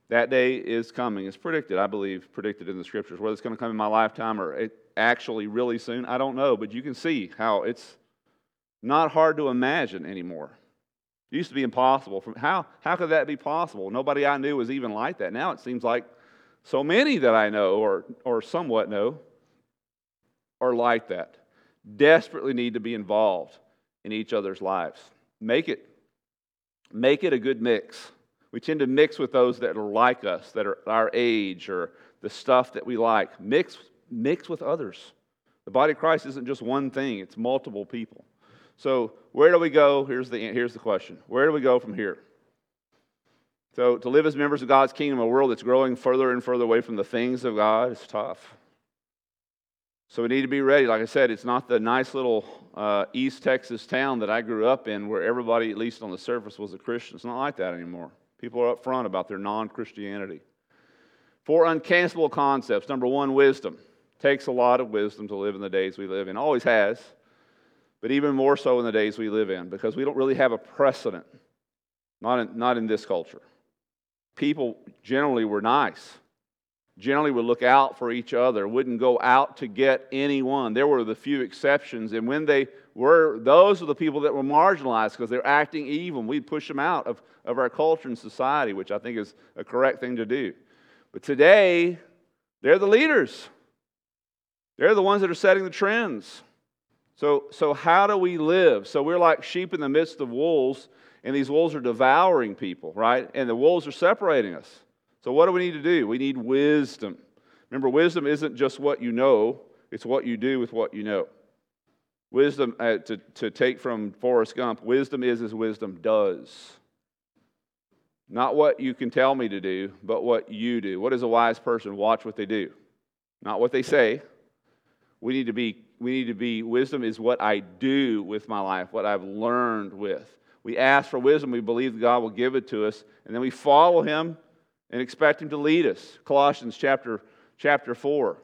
That day is coming. It's predicted, I believe, predicted in the scriptures. Whether it's going to come in my lifetime or actually really soon, I don't know. But you can see how it's not hard to imagine anymore. It used to be impossible. How, how could that be possible? Nobody I knew was even like that. Now it seems like so many that I know or, or somewhat know are like that. Desperately need to be involved in each other's lives. Make it, make it a good mix. We tend to mix with those that are like us, that are our age, or the stuff that we like. Mix, mix with others. The body of Christ isn't just one thing, it's multiple people. So, where do we go? Here's the, here's the question Where do we go from here? So, to live as members of God's kingdom a world that's growing further and further away from the things of God is tough. So, we need to be ready. Like I said, it's not the nice little uh, East Texas town that I grew up in where everybody, at least on the surface, was a Christian. It's not like that anymore. People are upfront about their non Christianity. Four uncancelable concepts. Number one, wisdom. Takes a lot of wisdom to live in the days we live in. Always has, but even more so in the days we live in because we don't really have a precedent. Not in, not in this culture. People generally were nice, generally would look out for each other, wouldn't go out to get anyone. There were the few exceptions, and when they were, those are the people that were marginalized because they're acting evil. We'd push them out of of our culture and society, which I think is a correct thing to do. But today, they're the leaders. They're the ones that are setting the trends. So, so how do we live? So we're like sheep in the midst of wolves, and these wolves are devouring people, right? And the wolves are separating us. So what do we need to do? We need wisdom. Remember, wisdom isn't just what you know, it's what you do with what you know. Wisdom, uh, to, to take from Forrest Gump, wisdom is as wisdom does. Not what you can tell me to do, but what you do. What is a wise person? Watch what they do, not what they say. We need to be, we need to be, wisdom is what I do with my life, what I've learned with. We ask for wisdom, we believe God will give it to us, and then we follow Him and expect Him to lead us. Colossians chapter, chapter 4,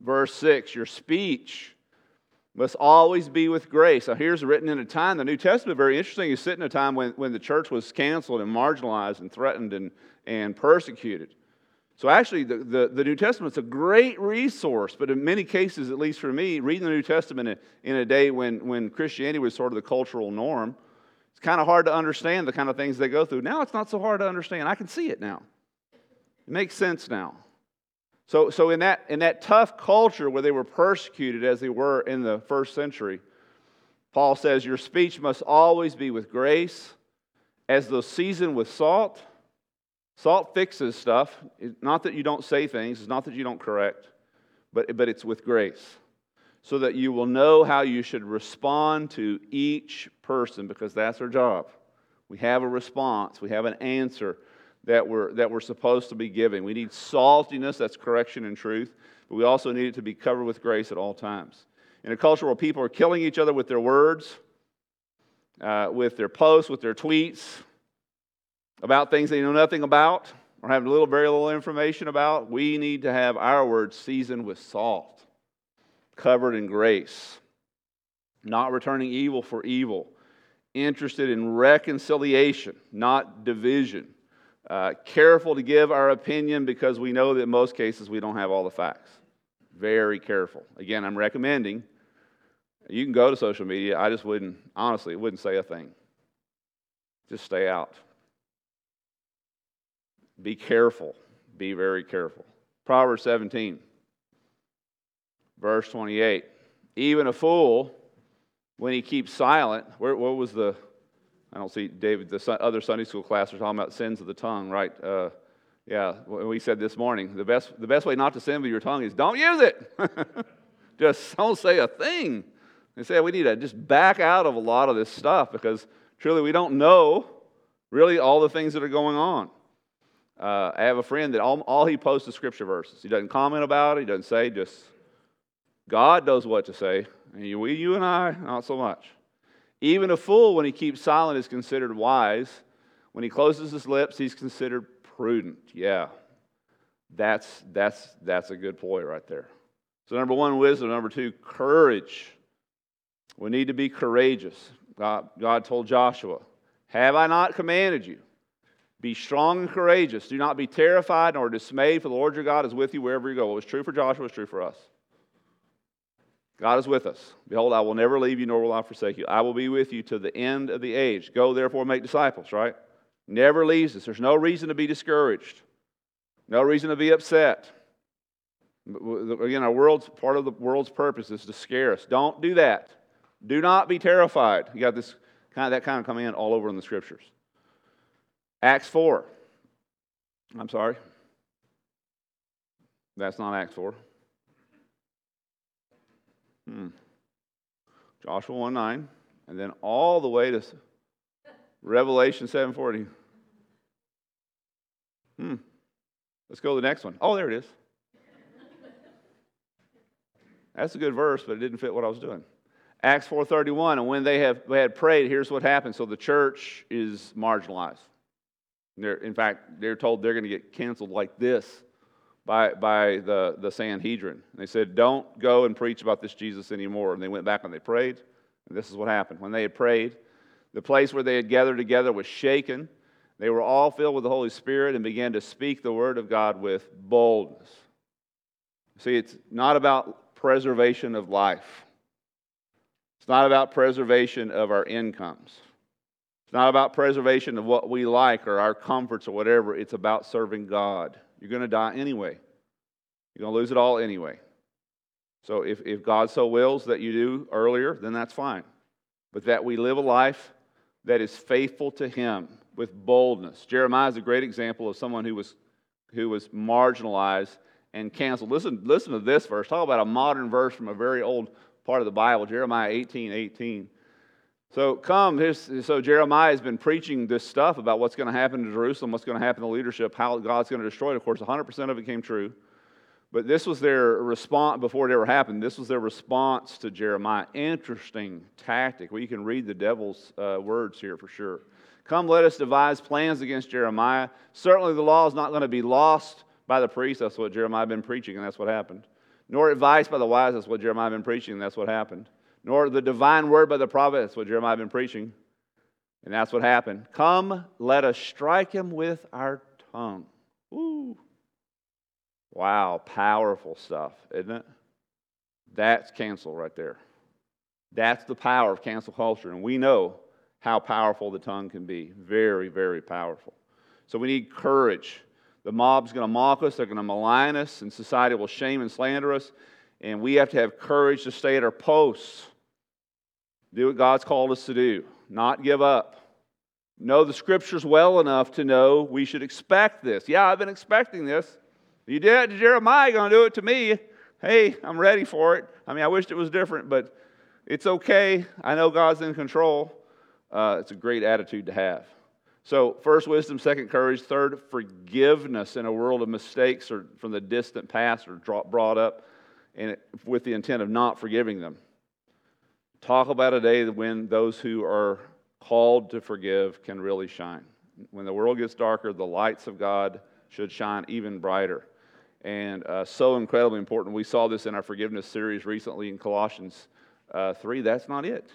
verse 6 Your speech must always be with grace. Now, here's written in a time, the New Testament, very interesting, is sitting in a time when, when the church was canceled and marginalized and threatened and, and persecuted. So, actually, the, the, the New Testament's a great resource, but in many cases, at least for me, reading the New Testament in, in a day when, when Christianity was sort of the cultural norm, it's kind of hard to understand the kind of things they go through. Now, it's not so hard to understand. I can see it now, it makes sense now. So, so in, that, in that tough culture where they were persecuted as they were in the first century, Paul says, Your speech must always be with grace, as though seasoned with salt. Salt fixes stuff. It's not that you don't say things, it's not that you don't correct, but, but it's with grace. So that you will know how you should respond to each person, because that's our job. We have a response, we have an answer that we're, that we're supposed to be giving. We need saltiness, that's correction and truth, but we also need it to be covered with grace at all times. In a culture where people are killing each other with their words, uh, with their posts, with their tweets, about things they know nothing about or have little, very little information about, we need to have our words seasoned with salt, covered in grace, not returning evil for evil, interested in reconciliation, not division uh, careful to give our opinion because we know that in most cases we don't have all the facts. Very careful. Again, I'm recommending you can go to social media. I just wouldn't, honestly, wouldn't say a thing. Just stay out. Be careful. Be very careful. Proverbs 17, verse 28. Even a fool, when he keeps silent, where, what was the, I don't see David, the other Sunday school class are talking about sins of the tongue, right? Uh, yeah, we said this morning the best, the best way not to sin with your tongue is don't use it. just don't say a thing. They say we need to just back out of a lot of this stuff because truly we don't know really all the things that are going on. Uh, I have a friend that all, all he posts is scripture verses. He doesn't comment about it, he doesn't say, just God knows what to say. And you, we, you and I, not so much. Even a fool, when he keeps silent, is considered wise. When he closes his lips, he's considered prudent. Yeah, that's, that's, that's a good ploy right there. So, number one, wisdom. Number two, courage. We need to be courageous. God, God told Joshua, Have I not commanded you? Be strong and courageous. Do not be terrified nor dismayed, for the Lord your God is with you wherever you go. What was true for Joshua is true for us. God is with us. Behold, I will never leave you, nor will I forsake you. I will be with you to the end of the age. Go, therefore, make disciples, right? Never leaves us. There's no reason to be discouraged, no reason to be upset. Again, our world's part of the world's purpose is to scare us. Don't do that. Do not be terrified. You got this kind of that kind of command all over in the scriptures. Acts 4. I'm sorry. That's not Acts 4. Hmm. Joshua 1 9, and then all the way to Revelation 7:40. Hmm. Let's go to the next one. Oh, there it is. That's a good verse, but it didn't fit what I was doing. Acts 4:31, and when they have they had prayed, here's what happened. So the church is marginalized. They're, in fact, they're told they're going to get canceled like this by, by the, the Sanhedrin. And they said, Don't go and preach about this Jesus anymore. And they went back and they prayed. And this is what happened. When they had prayed, the place where they had gathered together was shaken. They were all filled with the Holy Spirit and began to speak the word of God with boldness. See, it's not about preservation of life, it's not about preservation of our incomes. It's not about preservation of what we like or our comforts or whatever. It's about serving God. You're going to die anyway. You're going to lose it all anyway. So if, if God so wills that you do earlier, then that's fine. But that we live a life that is faithful to Him with boldness. Jeremiah is a great example of someone who was, who was marginalized and canceled. Listen, listen to this verse. Talk about a modern verse from a very old part of the Bible, Jeremiah 18 18. So come, so Jeremiah has been preaching this stuff about what's going to happen to Jerusalem, what's going to happen to leadership, how God's going to destroy it. Of course, 100% of it came true. But this was their response before it ever happened. This was their response to Jeremiah. Interesting tactic. Well, you can read the devil's uh, words here for sure. Come, let us devise plans against Jeremiah. Certainly, the law is not going to be lost by the priests. That's what Jeremiah had been preaching, and that's what happened. Nor advice by the wise. That's what Jeremiah had been preaching, and that's what happened nor the divine word by the prophet. That's what Jeremiah had been preaching. And that's what happened. Come, let us strike him with our tongue. Woo. Wow, powerful stuff, isn't it? That's cancel right there. That's the power of cancel culture. And we know how powerful the tongue can be. Very, very powerful. So we need courage. The mob's going to mock us, they're going to malign us, and society will shame and slander us. And we have to have courage to stay at our posts do what God's called us to do, not give up. Know the scriptures well enough to know we should expect this. Yeah, I've been expecting this. You did it to Jeremiah, going to do it to me. Hey, I'm ready for it. I mean, I wished it was different, but it's okay. I know God's in control. Uh, it's a great attitude to have. So, first, wisdom, second, courage, third, forgiveness in a world of mistakes or from the distant past or brought up and with the intent of not forgiving them. Talk about a day when those who are called to forgive can really shine. When the world gets darker, the lights of God should shine even brighter. And uh, so incredibly important. We saw this in our forgiveness series recently in Colossians uh, 3. That's not it.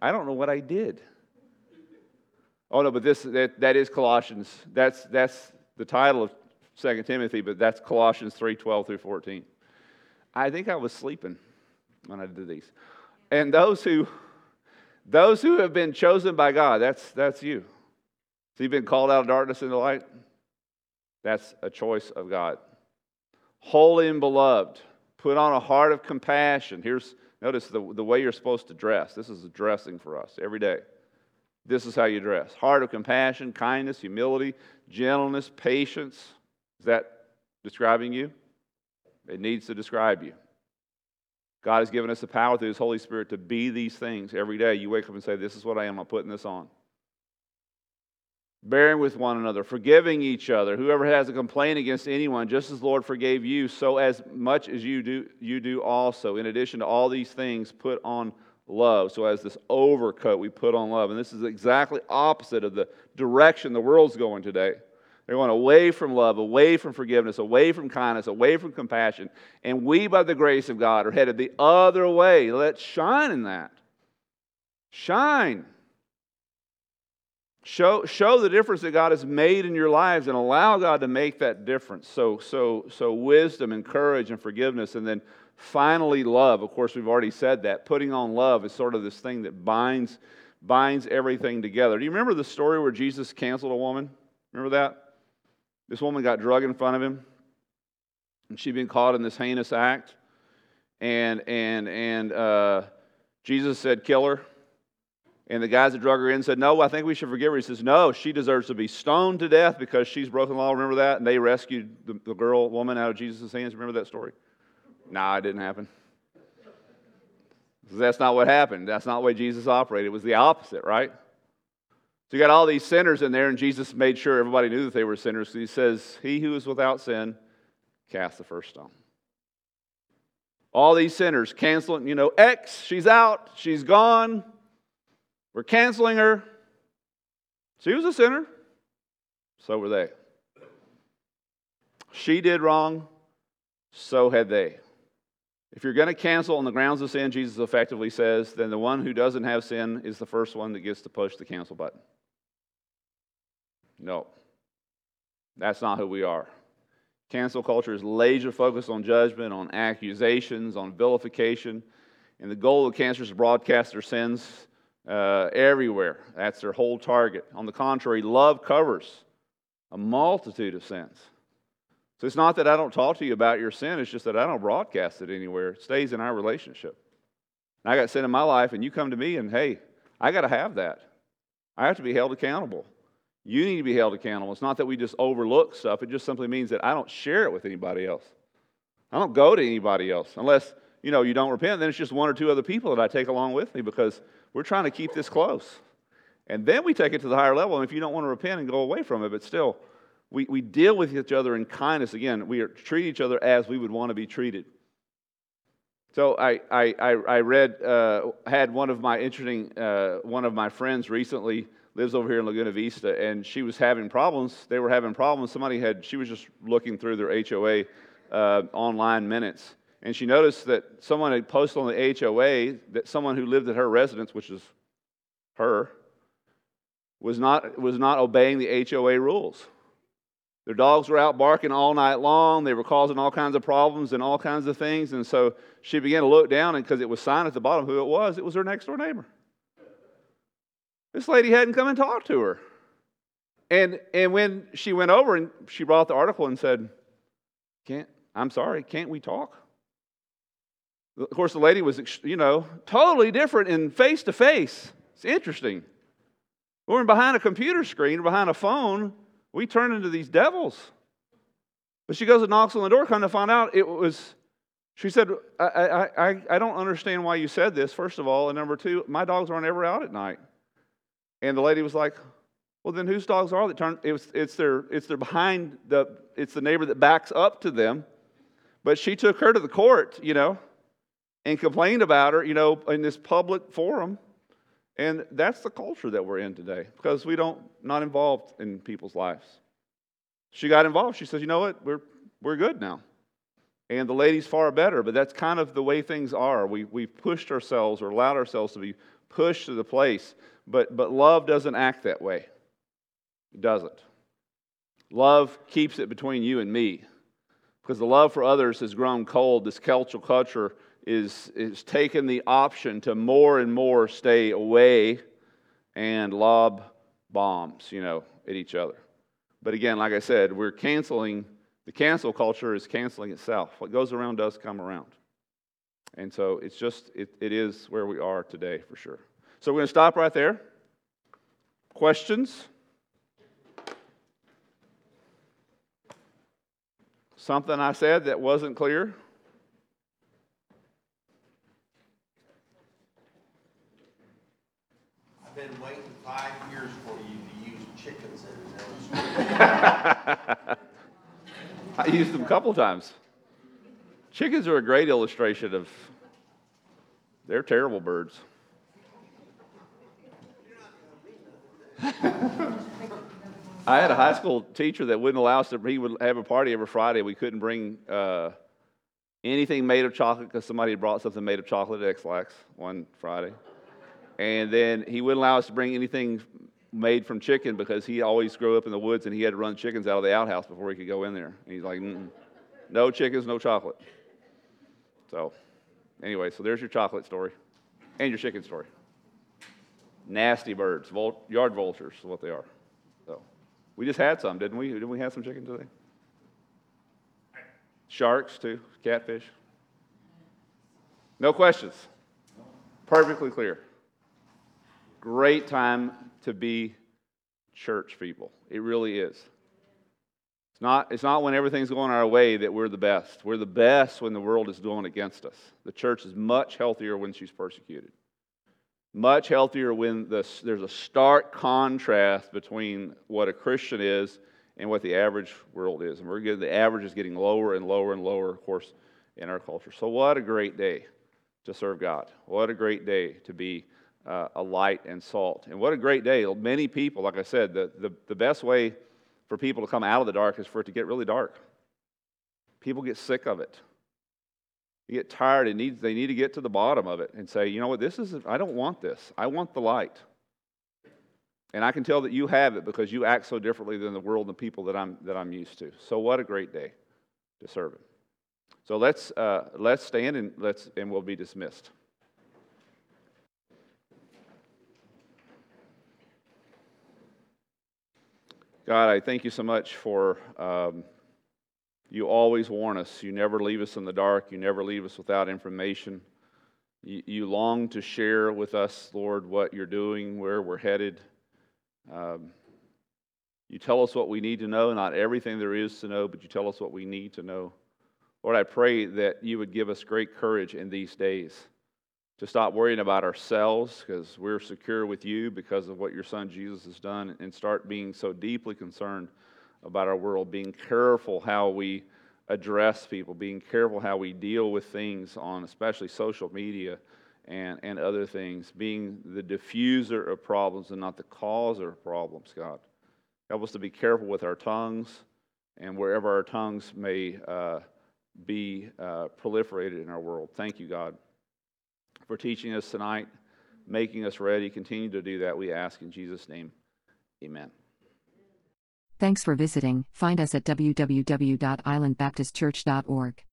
I don't know what I did. Oh, no, but this, that, that is Colossians. That's, that's the title of 2 Timothy, but that's Colossians 3 12 through 14. I think I was sleeping when I did these. And those who those who have been chosen by God, that's that's you. So you've been called out of darkness into light. That's a choice of God. Holy and beloved, put on a heart of compassion. Here's, notice the, the way you're supposed to dress. This is a dressing for us every day. This is how you dress heart of compassion, kindness, humility, gentleness, patience. Is that describing you? It needs to describe you. God has given us the power through His Holy Spirit to be these things every day. You wake up and say, This is what I am, I'm putting this on bearing with one another, forgiving each other. Whoever has a complaint against anyone, just as the Lord forgave you, so as much as you do, you do also. In addition to all these things, put on love. So as this overcoat, we put on love. And this is exactly opposite of the direction the world's going today. They're going away from love, away from forgiveness, away from kindness, away from compassion. And we, by the grace of God, are headed the other way. Let's shine in that. Shine. Show, show the difference that God has made in your lives and allow God to make that difference. So, so, so wisdom and courage and forgiveness, and then finally love. Of course, we've already said that. Putting on love is sort of this thing that binds, binds everything together. Do you remember the story where Jesus canceled a woman? Remember that? This woman got drug in front of him, and she'd been caught in this heinous act. And, and, and uh, Jesus said, Kill her. And the guys that drug her in said, No, I think we should forgive her. He says, No, she deserves to be stoned to death because she's broken the law. Remember that? And they rescued the, the girl, woman, out of Jesus' hands. Remember that story? Nah, it didn't happen. That's not what happened. That's not the way Jesus operated. It was the opposite, right? So you got all these sinners in there, and Jesus made sure everybody knew that they were sinners. So he says, He who is without sin, cast the first stone. All these sinners canceling, you know, X, she's out, she's gone. We're canceling her. She was a sinner. So were they. She did wrong. So had they. If you're going to cancel on the grounds of sin, Jesus effectively says, then the one who doesn't have sin is the first one that gets to push the cancel button. No. That's not who we are. Cancel culture is laser focused on judgment, on accusations, on vilification. And the goal of cancer is to broadcast their sins uh, everywhere. That's their whole target. On the contrary, love covers a multitude of sins. So it's not that I don't talk to you about your sin, it's just that I don't broadcast it anywhere. It stays in our relationship. And I got sin in my life, and you come to me, and hey, I got to have that. I have to be held accountable. You need to be held accountable. It's not that we just overlook stuff, it just simply means that I don't share it with anybody else. I don't go to anybody else unless you know you don't repent. Then it's just one or two other people that I take along with me because we're trying to keep this close. And then we take it to the higher level. And if you don't want to repent and go away from it, but still, we, we deal with each other in kindness. Again, we are, treat each other as we would want to be treated. So I, I, I read, uh, had one of my interesting, uh, one of my friends recently lives over here in Laguna Vista, and she was having problems. They were having problems. Somebody had, she was just looking through their HOA uh, online minutes, and she noticed that someone had posted on the HOA that someone who lived at her residence, which is her, was not, was not obeying the HOA rules. Their dogs were out barking all night long. They were causing all kinds of problems and all kinds of things. And so she began to look down, and because it was signed at the bottom who it was, it was her next door neighbor. This lady hadn't come and talked to her. And, and when she went over and she brought the article and said, Can't, I'm sorry, can't we talk? Of course, the lady was, you know, totally different in face to face. It's interesting. We're behind a computer screen behind a phone, we turn into these devils. But she goes and knocks on the door, kind of find out it was, she said, I, I, I, I don't understand why you said this, first of all. And number two, my dogs aren't ever out at night. And the lady was like, well, then whose dogs are they? Turn, it was, it's, their, it's their behind the, it's the neighbor that backs up to them. But she took her to the court, you know and complained about her, you know, in this public forum. And that's the culture that we're in today because we don't not involved in people's lives. She got involved. She says, "You know what? We're we're good now." And the lady's far better, but that's kind of the way things are. We we've pushed ourselves or allowed ourselves to be pushed to the place, but but love doesn't act that way. It doesn't. Love keeps it between you and me. Because the love for others has grown cold. This cultural culture is, is taken the option to more and more stay away and lob bombs, you know, at each other. But again, like I said, we're canceling, the cancel culture is canceling itself. What goes around does come around. And so it's just, it, it is where we are today for sure. So we're going to stop right there. Questions? Something I said that wasn't clear? I've been waiting five years for you to use chickens in I used them a couple times. Chickens are a great illustration of, they're terrible birds. I had a high school teacher that wouldn't allow us to, he would have a party every Friday. We couldn't bring uh, anything made of chocolate because somebody had brought something made of chocolate at Ex-Lax one Friday. And then he wouldn't allow us to bring anything made from chicken because he always grew up in the woods and he had to run chickens out of the outhouse before he could go in there. And he's like, no chickens, no chocolate. So, anyway, so there's your chocolate story and your chicken story. Nasty birds, vul- yard vultures is what they are. So, we just had some, didn't we? Didn't we have some chicken today? Sharks, too, catfish. No questions. Perfectly clear. Great time to be church people. It really is. It's not, it's not when everything's going our way that we're the best. We're the best when the world is going against us. The church is much healthier when she's persecuted. Much healthier when the, there's a stark contrast between what a Christian is and what the average world is. And we're getting, the average is getting lower and lower and lower, of course, in our culture. So, what a great day to serve God. What a great day to be uh, a light and salt. And what a great day. Many people, like I said, the, the, the best way for people to come out of the dark is for it to get really dark. People get sick of it. They get tired and need, they need to get to the bottom of it and say, you know what, this is, I don't want this. I want the light. And I can tell that you have it because you act so differently than the world and the people that I'm, that I'm used to. So what a great day to serve Him. So let's, uh, let's stand and, let's, and we'll be dismissed. God, I thank you so much for um, you always warn us. You never leave us in the dark. You never leave us without information. You, you long to share with us, Lord, what you're doing, where we're headed. Um, you tell us what we need to know, not everything there is to know, but you tell us what we need to know. Lord, I pray that you would give us great courage in these days to stop worrying about ourselves because we're secure with you because of what your son Jesus has done and start being so deeply concerned about our world, being careful how we address people, being careful how we deal with things on especially social media and, and other things, being the diffuser of problems and not the causer of problems, God. Help us to be careful with our tongues and wherever our tongues may uh, be uh, proliferated in our world. Thank you, God for teaching us tonight, making us ready. Continue to do that, we ask in Jesus' name. Amen. Thanks for visiting. Find us at www.islandbaptistchurch.org.